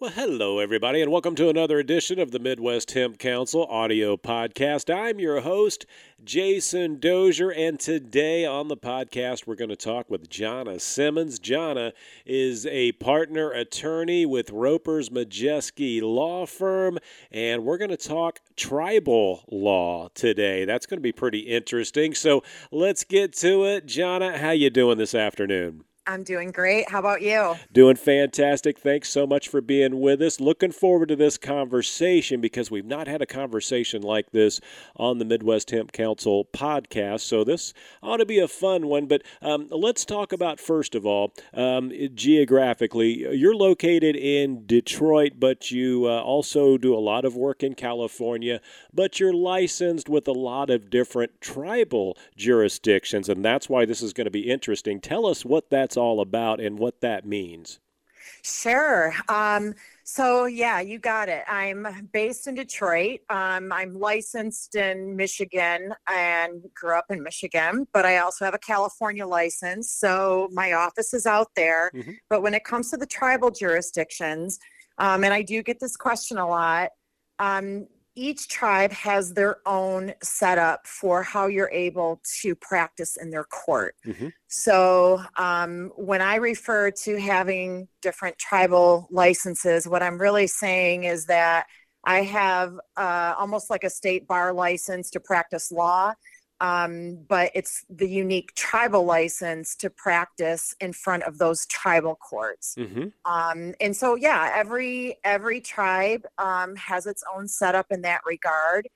Well, hello, everybody, and welcome to another edition of the Midwest Hemp Council audio podcast. I'm your host, Jason Dozier, and today on the podcast, we're going to talk with Jana Simmons. Jana is a partner attorney with Ropers Majeski Law Firm, and we're going to talk tribal law today. That's going to be pretty interesting. So let's get to it. Jana, how you doing this afternoon? I'm doing great. How about you? Doing fantastic. Thanks so much for being with us. Looking forward to this conversation because we've not had a conversation like this on the Midwest Hemp Council podcast. So this ought to be a fun one. But um, let's talk about, first of all, um, geographically. You're located in Detroit, but you uh, also do a lot of work in California, but you're licensed with a lot of different tribal jurisdictions. And that's why this is going to be interesting. Tell us what that that's all about and what that means. Sure. Um, so, yeah, you got it. I'm based in Detroit. Um, I'm licensed in Michigan and grew up in Michigan, but I also have a California license. So, my office is out there. Mm-hmm. But when it comes to the tribal jurisdictions, um, and I do get this question a lot, um, each tribe has their own setup for how you're able to practice in their court. Mm-hmm. So, um, when I refer to having different tribal licenses, what I'm really saying is that I have uh, almost like a state bar license to practice law um, but it's the unique tribal license to practice in front of those tribal courts. Mm-hmm. Um, and so, yeah, every every tribe um, has its own setup in that regard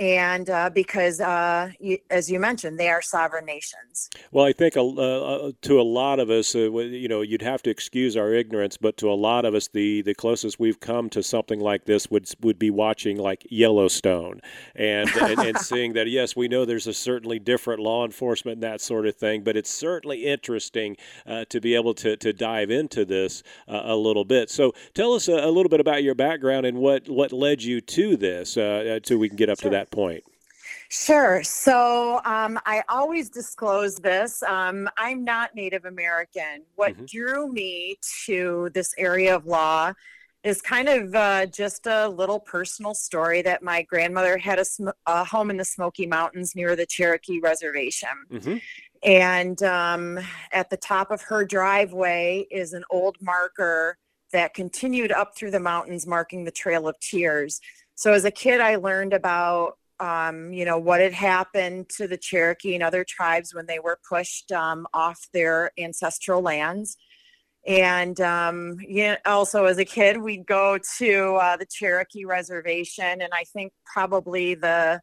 and uh, because, uh, you, as you mentioned, they are sovereign nations. Well, I think uh, uh to a lot of us, uh, you know, you'd have to excuse our ignorance, but to a lot of us, the, the closest we've come to something like this would would be watching like Yellowstone, and and, and seeing that yes, we know there's a certainly different law enforcement and that sort of thing, but it's certainly interesting uh, to be able to to dive into this a little bit. So, tell us a, a, little bit about your background and what what led you to this, so we can get up sure. to that point? Sure. So um, I always disclose this. Um, I'm not Native American. What mm-hmm. drew me to this area of law is kind of uh, just a little personal story that my grandmother had a, sm- a, home in the Smoky Mountains near the Cherokee Reservation. Mm-hmm. And um, at the top of her driveway is an old marker that continued up through the mountains, marking the Trail of Tears. So as a kid, I learned about um, you know, what had happened to the Cherokee and other tribes when they were pushed um, off their ancestral lands. And um, you know, also as a kid, we'd go to uh, the Cherokee reservation, and I think probably the,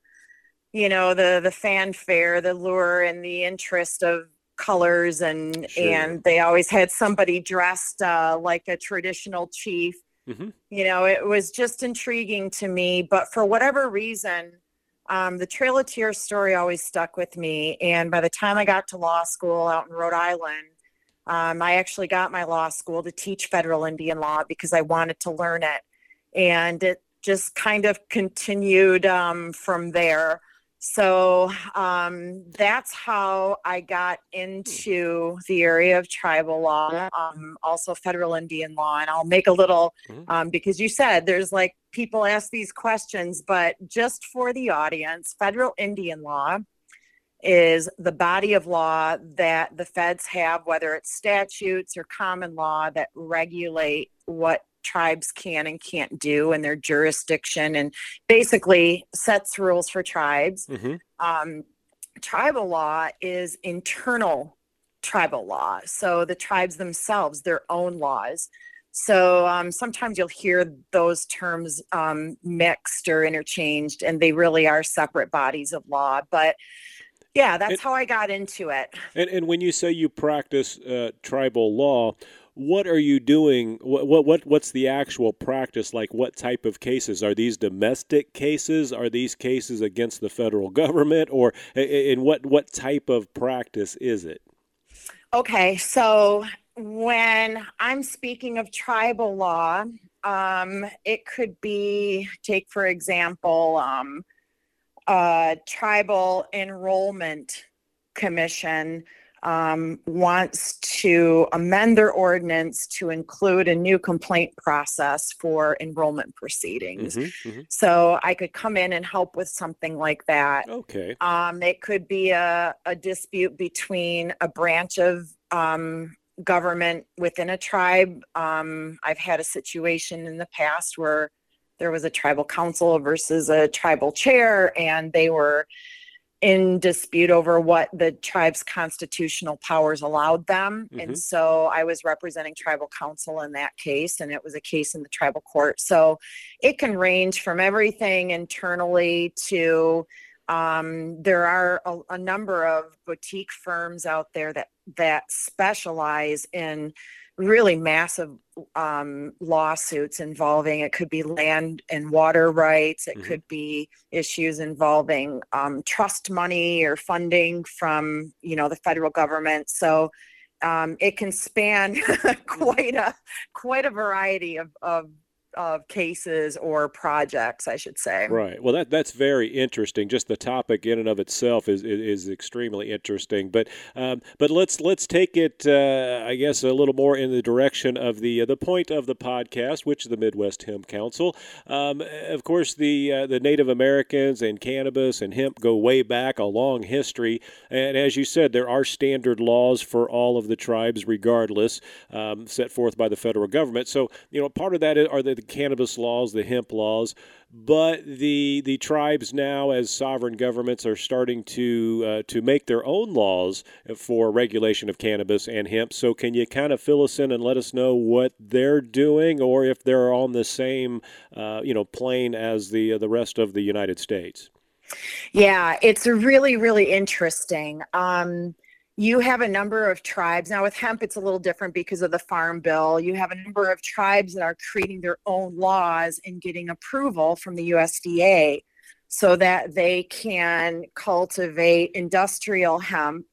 you know, the the fanfare, the lure, and the interest of colors, and sure. and they always had somebody dressed uh, like a traditional chief. Mm-hmm. You know, it was just intriguing to me, but for whatever reason, um, the Trail of Tears story always stuck with me. And by the time I got to law school out in Rhode Island, um, I actually got my law school to teach federal Indian law because I wanted to learn it. And it just kind of continued um, from there. So um, that's how I got into the area of tribal law, um, also federal Indian law. And I'll make a little, mm-hmm. um, because you said there's like people ask these questions, but just for the audience, federal Indian law is the body of law that the feds have, whether it's statutes or common law, that regulate what tribes can and can't do in their jurisdiction and basically sets rules for tribes. Mm-hmm. Um, tribal law is internal tribal law. So the tribes themselves, their own laws. So um, sometimes you'll hear those terms um, mixed or interchanged, and they really are separate bodies of law. But yeah, that's and, how I got into it. And, and when you say you practice uh, tribal law, what are you doing? What, what what what's the actual practice like? What type of cases are these? Domestic cases? Are these cases against the federal government, or in what what type of practice is it? Okay, so when I'm speaking of tribal law, um, it could be take for example, um, tribal enrollment commission um, wants to amend their ordinance to include a new complaint process for enrollment proceedings. Mm-hmm, mm-hmm. So I could come in and help with something like that. Okay. Um, it could be a, a dispute between a branch of um, government within a tribe. Um, I've had a situation in the past where there was a tribal council versus a tribal chair, and they were in dispute over what the tribe's constitutional powers allowed them. Mm-hmm. And so I was representing tribal council in that case, and it was a case in the tribal court. So it can range from everything internally to um, there are a, a number of boutique firms out there that that specialize in really massive um, lawsuits involving it could be land and water rights it mm-hmm. could be issues involving um, trust money or funding from you know the federal government so um, it can span quite a quite a variety of, of of cases or projects, I should say. Right. Well, that that's very interesting. Just the topic in and of itself is is, is extremely interesting. But um, but let's let's take it, uh, I guess, a little more in the direction of the uh, the point of the podcast, which is the Midwest Hemp Council. Um, of course, the uh, the Native Americans and cannabis and hemp go way back, a long history. And as you said, there are standard laws for all of the tribes, regardless, um, set forth by the federal government. So you know, part of that are the cannabis laws, the hemp laws, but the the tribes now, as sovereign governments, are starting to uh, to make their own laws for regulation of cannabis and hemp. So, can you kind of fill us in and let us know what they're doing, or if they're on the same uh, you know plane as the uh, the rest of the United States? Yeah, it's really really interesting. Um, you have a number of tribes. Now with hemp it's a little different because of the farm bill. You have a number of tribes that are creating their own laws and getting approval from the usda so that they can cultivate industrial hemp.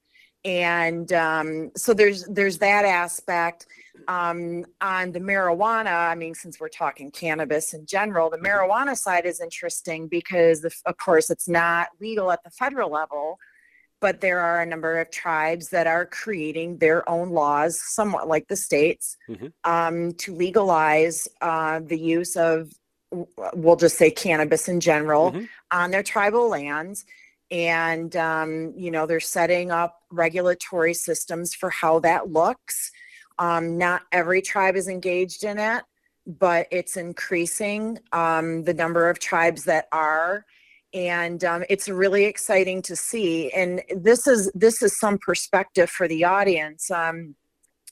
And um, so there's there's that aspect. Um, on the marijuana i mean since we're talking cannabis in general the marijuana side is interesting because of course it's not legal at the federal level but there are a number of tribes that are creating their own laws, somewhat like the states, mm-hmm. um, to legalize uh, the use of, we'll just say cannabis in general, mm-hmm. on their tribal lands. And, um, you know, they're setting up regulatory systems for how that looks. Um, not every tribe is engaged in it, but it's increasing um, the number of tribes that are and um, it's really exciting to see and this is this is some perspective for the audience. Um,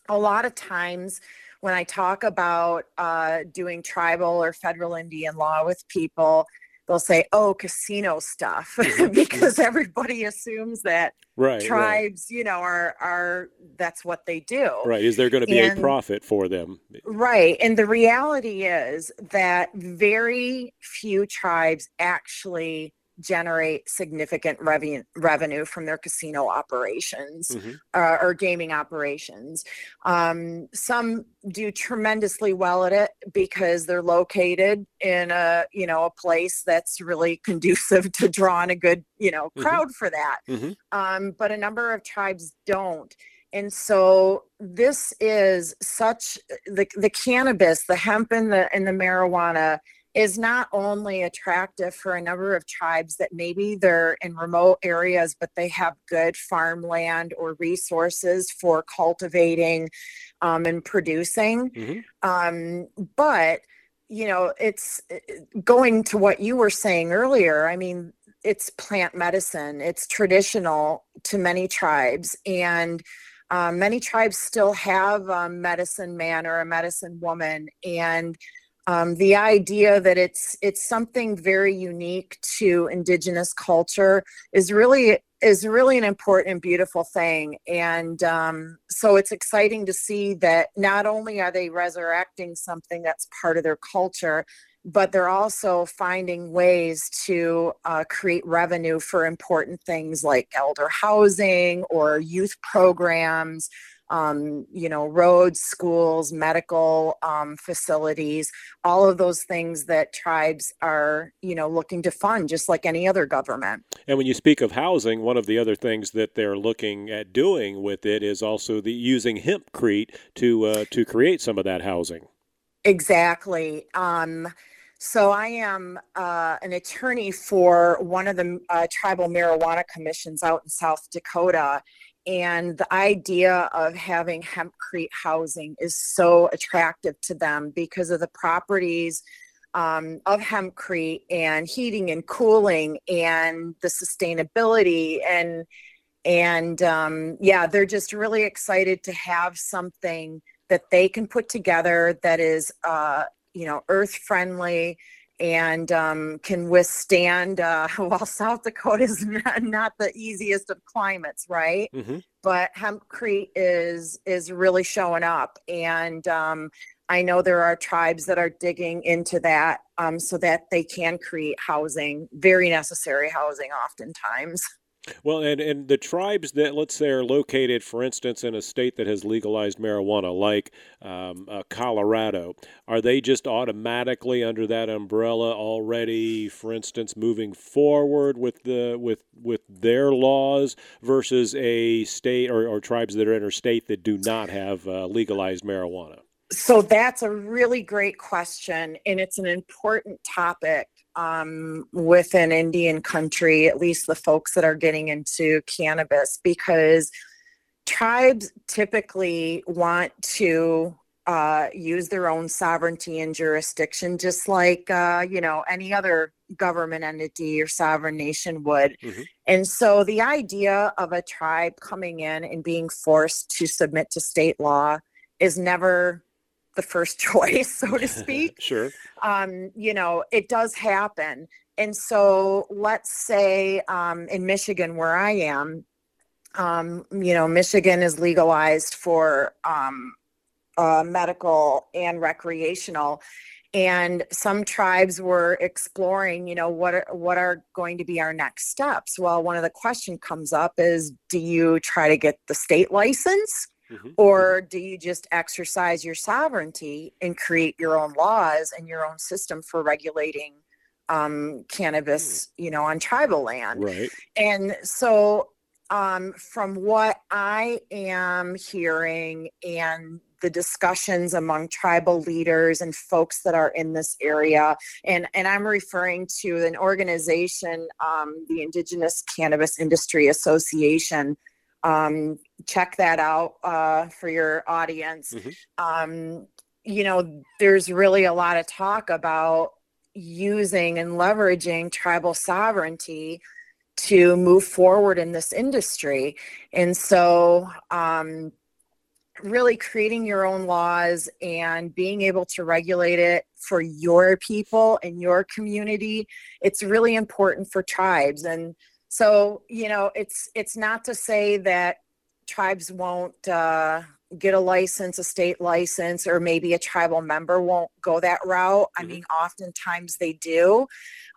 a lot of times when i talk about uh, doing tribal or federal indian law with people they'll say, "Oh, casino stuff," because everybody assumes that right, tribes, right. you know, are are that's what they do. Right? Is there going to be and, a profit for them? Right. And the reality is that very few tribes actually generate significant revenue revenue from their casino operations mm-hmm. uh, or gaming operations. Um, some do tremendously well at it because they're located in a you know a place that's really conducive to drawing a good you know mm-hmm. crowd mm-hmm. for that. Mm-hmm. Um, but a number of tribes don't. And so this is such the the cannabis, the hemp and the and the marijuana is not only attractive for a number of tribes that maybe they're in remote areas, but they have good farmland or resources for cultivating um, and producing. Mm-hmm. Um, but, you know, it's going to what you were saying earlier. I mean, it's plant medicine, it's traditional to many tribes. And um, many tribes still have a medicine man or a medicine woman. And um, the idea that it's it's something very unique to indigenous culture is really is really an important and beautiful thing. And um, so it's exciting to see that not only are they resurrecting something that's part of their culture but they're also finding ways to uh, create revenue for important things like elder housing or youth programs um, you know, roads, schools, medical um, facilities, all of those things that tribes are, you know, looking to fund just like any other government. And when you speak of housing, one of the other things that they're looking at doing with it is also the using hempcrete to uh, to create some of that housing. Exactly. Um, so I am uh, an attorney for one of the uh, tribal marijuana commissions out in South Dakota, and the idea of having hempcrete housing is so attractive to them because of the properties um, of hempcrete and heating and cooling and the sustainability and and um, yeah they're just really excited to have something that they can put together that is uh, you know earth friendly and um, can withstand. Uh, well, South Dakota is not, not, the easiest of climates, right? Mm-hmm. But hempcrete is is really showing up, and um, I know there are tribes that are digging into that um, so that they can create housing, very necessary housing, oftentimes. Well, and, and the tribes that, let's say, are located, for instance, in a state that has legalized marijuana, like um, uh, Colorado, are they just automatically under that umbrella already, for instance, moving forward with the with with their laws versus a state or, or tribes that are in a state that do not have uh, legalized marijuana? So that's a really great question, and it's an important topic um, within Indian country, at least the folks that are getting into cannabis, because tribes typically want to uh, use their own sovereignty and jurisdiction, just like uh, you know any other government entity or sovereign nation would. Mm-hmm. And so, the idea of a tribe coming in and being forced to submit to state law is never the first choice, so to speak. sure. Um, you know, it does happen. And so let's say um, in Michigan, where I am, um, you know, Michigan is legalized for um, uh, medical and recreational. And some tribes were exploring, you know, what are, what are going to be our next steps? Well, one of the question comes up is, do you try to get the state license? Mm-hmm. Or mm-hmm. do you just exercise your sovereignty and create your own laws and your own system for regulating um, cannabis, mm. you know, on tribal land? Right. And so, um, from what I am hearing and the discussions among tribal leaders and folks that are in this area. And, and I'm referring to an organization, um, the Indigenous Cannabis Industry Association, um, check that out uh, for your audience. Mm-hmm. Um, you know, there's really a lot of talk about using and leveraging tribal sovereignty to move forward in this industry. And so, um, really creating your own laws and being able to regulate it for your people and your community, it's really important for tribes. And so, you know, it's it's not to say that tribes won't uh, get a license, a state license, or maybe a tribal member won't go that route. I mm-hmm. mean, oftentimes they do,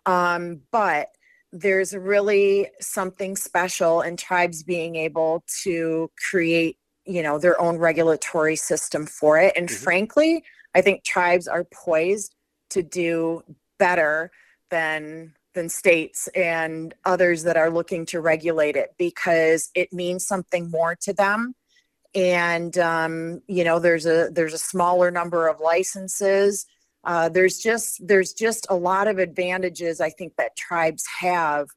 um, but there's really something special in tribes being able to create, you know, their own regulatory system for it. And mm-hmm. frankly, I think tribes are poised to do better than than states and others that are looking to regulate it because it means something more to them. And um, you know there's a there's a smaller number of licenses. Uh, there's just there's just a lot of advantages i think that tribes have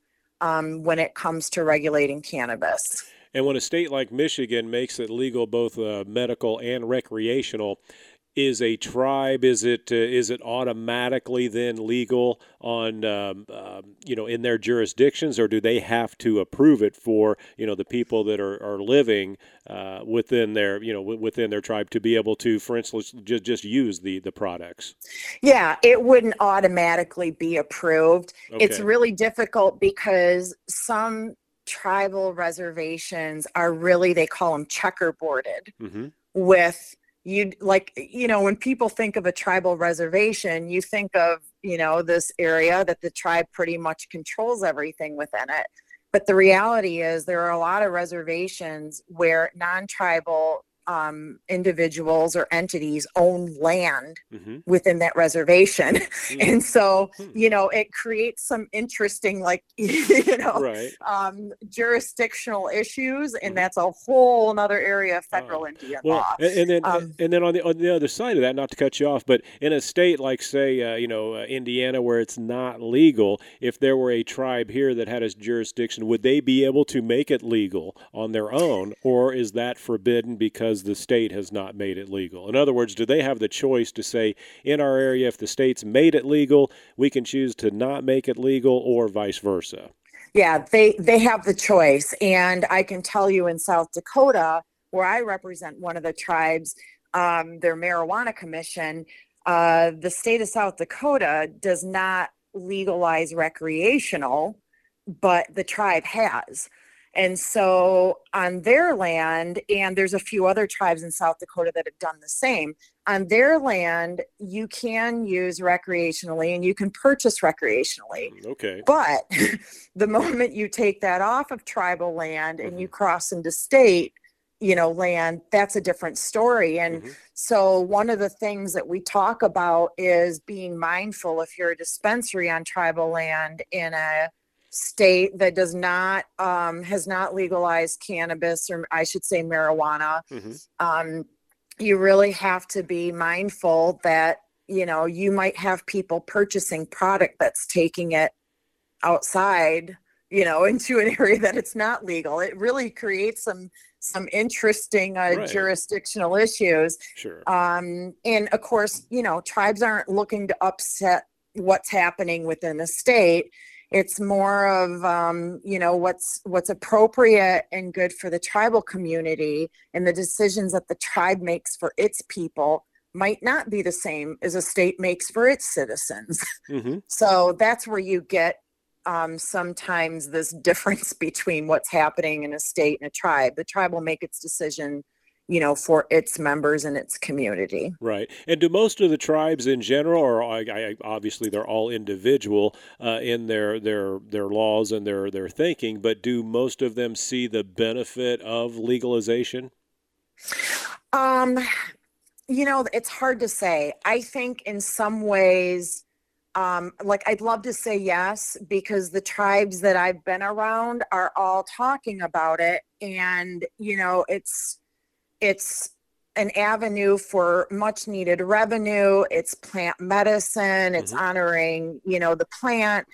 um, when it comes to regulating cannabis. And when a state like michigan makes it legal both uh, medical and recreational is a tribe is it uh, is it automatically then legal on um, uh, you know in their jurisdictions or do they have to approve it for you know the people that are, are living uh, within their you know w- within their tribe to be able to for instance just just use the the products yeah it wouldn't automatically be approved okay. it's really difficult because some tribal reservations are really they call them checkerboarded mm-hmm. with you like you know when people think of a tribal reservation you think of you know this area that the tribe pretty much controls everything within it. But the reality is there are a lot of reservations where non-tribal um, individuals or entities own land mm-hmm. within that reservation. Mm-hmm. And so, hmm. you know, it creates some interesting, like, you know, right. um, jurisdictional issues. And mm-hmm. that's a whole another area of federal uh, Indian well, law. And, and then, um, and then on the, on the other side of that, not to cut you off, but in a state like, say, uh, you know, uh, Indiana, where it's not legal, if there were a tribe here that had a jurisdiction, would they be able to make it legal on their own? Or is that forbidden because the state has not made it legal? In other words, do they have the choice to say, in our area, if the state's made it legal, we can choose to not make it legal, or vice versa? Yeah, they, they have the choice. And I can tell you in South Dakota, where I represent one of the tribes, um, their marijuana commission, uh, the state of South Dakota does not legalize recreational, but the tribe has. And so on their land, and there's a few other tribes in South Dakota that have done the same, on their land, you can use recreationally and you can purchase recreationally. Mm, okay. But the moment you take that off of tribal land and you mm-hmm. cross into state, you know, land, that's a different story. And mm-hmm. so one of the things that we talk about is being mindful if you're a dispensary on tribal land in a state that does not um, has not legalized cannabis or I should say marijuana, mm-hmm. um, you really have to be mindful that you know you might have people purchasing product that's taking it outside you know into an area that it's not legal. It really creates some some interesting uh, right. jurisdictional issues. Sure. Um, and of course you know tribes aren't looking to upset what's happening within the state it's more of um, you know what's what's appropriate and good for the tribal community and the decisions that the tribe makes for its people might not be the same as a state makes for its citizens mm-hmm. so that's where you get um, sometimes this difference between what's happening in a state and a tribe the tribe will make its decision you know, for its members and its community. Right. And do most of the tribes in general, or I, I, obviously they're all individual uh, in their their their laws and their their thinking, but do most of them see the benefit of legalization? Um, you know, it's hard to say. I think in some ways. Um, like I'd love to say yes because the tribes that I've been around are all talking about it, and you know it's it's an avenue for much needed revenue. It's plant medicine. It's mm-hmm. honoring, you know, the plant.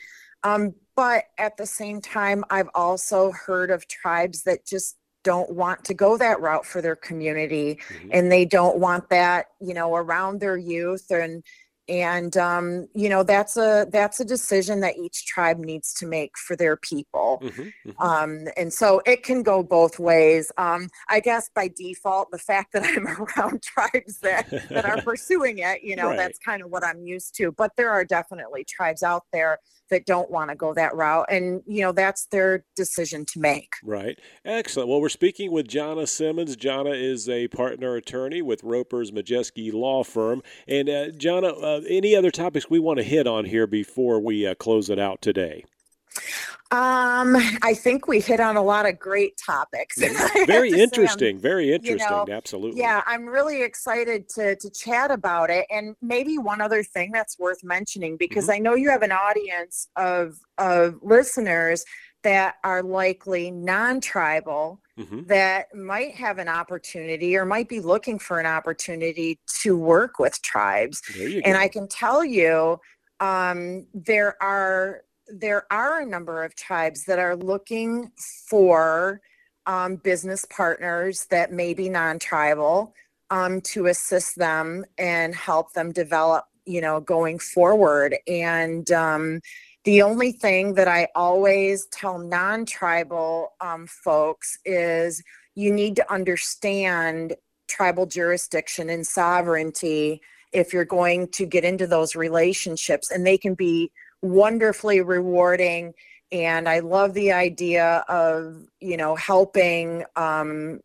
Um, but at the same time, I've also heard of tribes that just don't want to go that route for their community mm-hmm. and they don't want that, you know, around their youth and and um, you know that's a that's a decision that each tribe needs to make for their people. Mm-hmm, mm-hmm. Um, and so it can go both ways. Um, i guess by default the fact that i'm around tribes that that are pursuing it you know right. that's kind of what i'm used to. But there are definitely tribes out there that don't want to go that route. And you know that's their decision to make. Right. Excellent. Well we're speaking with jana simmons. Jana is a partner attorney with ropers majeski law firm. And uh, jana uh, any other topics we want to hit on here before we uh, close it out today um, I think we hit on a lot of great topics. very interesting, very interesting. You know, Absolutely. Yeah, I'm really excited to to chat about it. And maybe one other thing that's worth mentioning because mm-hmm. I know you have an audience of of listeners that are likely non-tribal mm-hmm. that might have an opportunity or might be looking for an opportunity to work with tribes. And go. I can tell you um, there are there are a number of tribes that are looking for um, business partners that may be non-tribal um, to assist them and help them develop you know going forward and um, the only thing that i always tell non-tribal um, folks is you need to understand tribal jurisdiction and sovereignty if you're going to get into those relationships and they can be wonderfully rewarding. And i love the idea of you know helping um,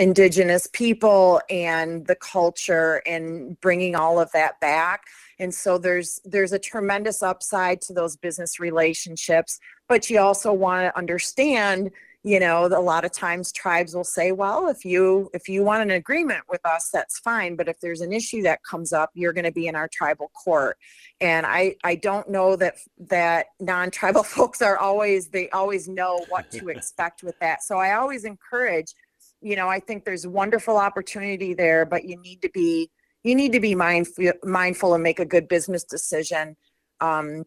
indigenous people and the culture and bringing all of that back. And so there's there's a tremendous upside to those business relationships but you also want to understand you know a lot of times tribes will say well if you if you want an agreement with us that's fine but if there's an issue that comes up you're going to be in our tribal court. And i i don't know that that non-tribal folks are always they always know what to expect with that. So i always encourage you know i think there's wonderful opportunity there but you need to be you need to be mindful mindful and make a good business decision um,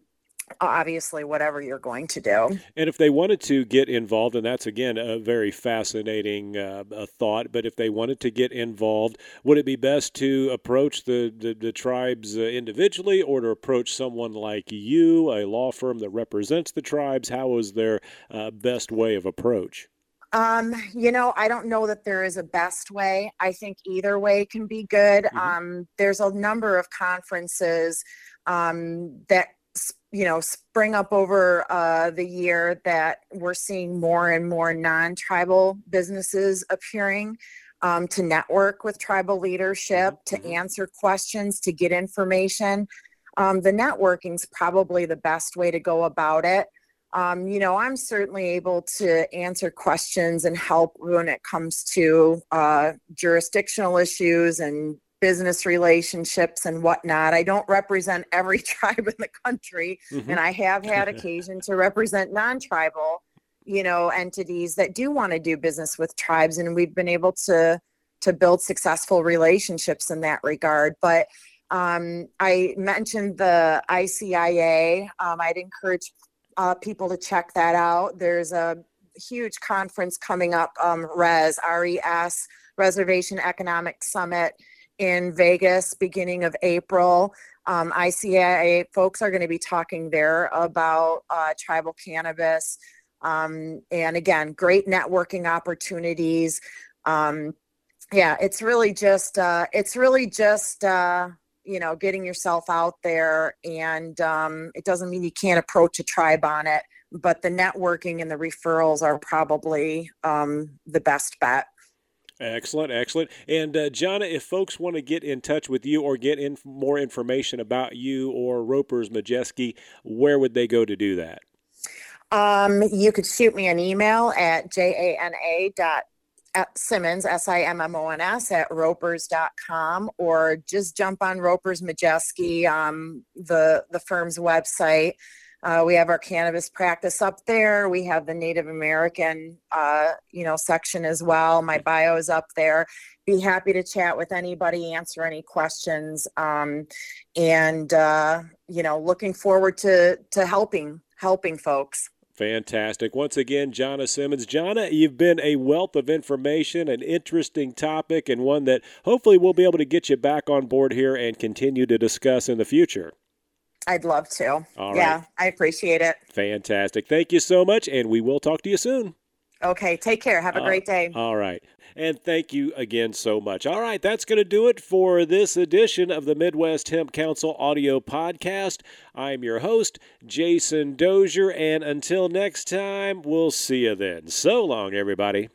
obviously whatever you're going to do. And if they wanted to get involved, and that's again a very fascinating uh, thought, but if they wanted to get involved, would it be best to approach the, the, the tribes uh, individually or to approach someone like you, a law firm that represents the tribes? How is their uh, best way of approach? Um, you know, I don't know that there is a best way. I think either way can be good. Mm-hmm. Um, there's a number of conferences um, that you know spring up over uh, the year that we're seeing more and more non-tribal businesses appearing um, to network with tribal leadership to mm-hmm. answer questions to get information um, the networking is probably the best way to go about it um, you know i'm certainly able to answer questions and help when it comes to uh, jurisdictional issues and business relationships and whatnot. I don't represent every tribe in the country, mm-hmm. and I have had occasion to represent non-tribal, you know, entities that do want to do business with tribes, and we've been able to to build successful relationships in that regard. But um, I mentioned the ICIA. Um, I'd encourage uh, people to check that out. There's a huge conference coming up, um, RES, R-E-S, Reservation Economic Summit in Vegas beginning of April. Um, ICIA folks are going to be talking there about uh, tribal cannabis. Um, and again, great networking opportunities. Um, yeah, it's really just, uh, it's really just, uh, you know, getting yourself out there. And um, it doesn't mean you can't approach a tribe on it, but the networking and the referrals are probably um, the best bet. Excellent, excellent. And uh, Jana, if folks want to get in touch with you or get in more information about you or Ropers Majeski, where would they go to do that? Um, you could shoot me an email at jana dot Simmons, S I M M O N S, at ropers.com, or just jump on Ropers Majeski, um, the, the firm's website. Uh, we have our cannabis practice up there. We have the Native American, uh, you know, section as well. My bio is up there. Be happy to chat with anybody, answer any questions, um, and uh, you know, looking forward to to helping helping folks. Fantastic. Once again, Jana Simmons. Jana, you've been a wealth of information, an interesting topic, and one that hopefully we'll be able to get you back on board here and continue to discuss in the future. I'd love to. All yeah, right. I appreciate it. Fantastic. Thank you so much, and we will talk to you soon. Okay, take care. Have a uh, great day. All right. And thank you again so much. All right, that's going to do it for this edition of the Midwest Hemp Council audio podcast. I'm your host, Jason Dozier, and until next time, we'll see you then. So long, everybody.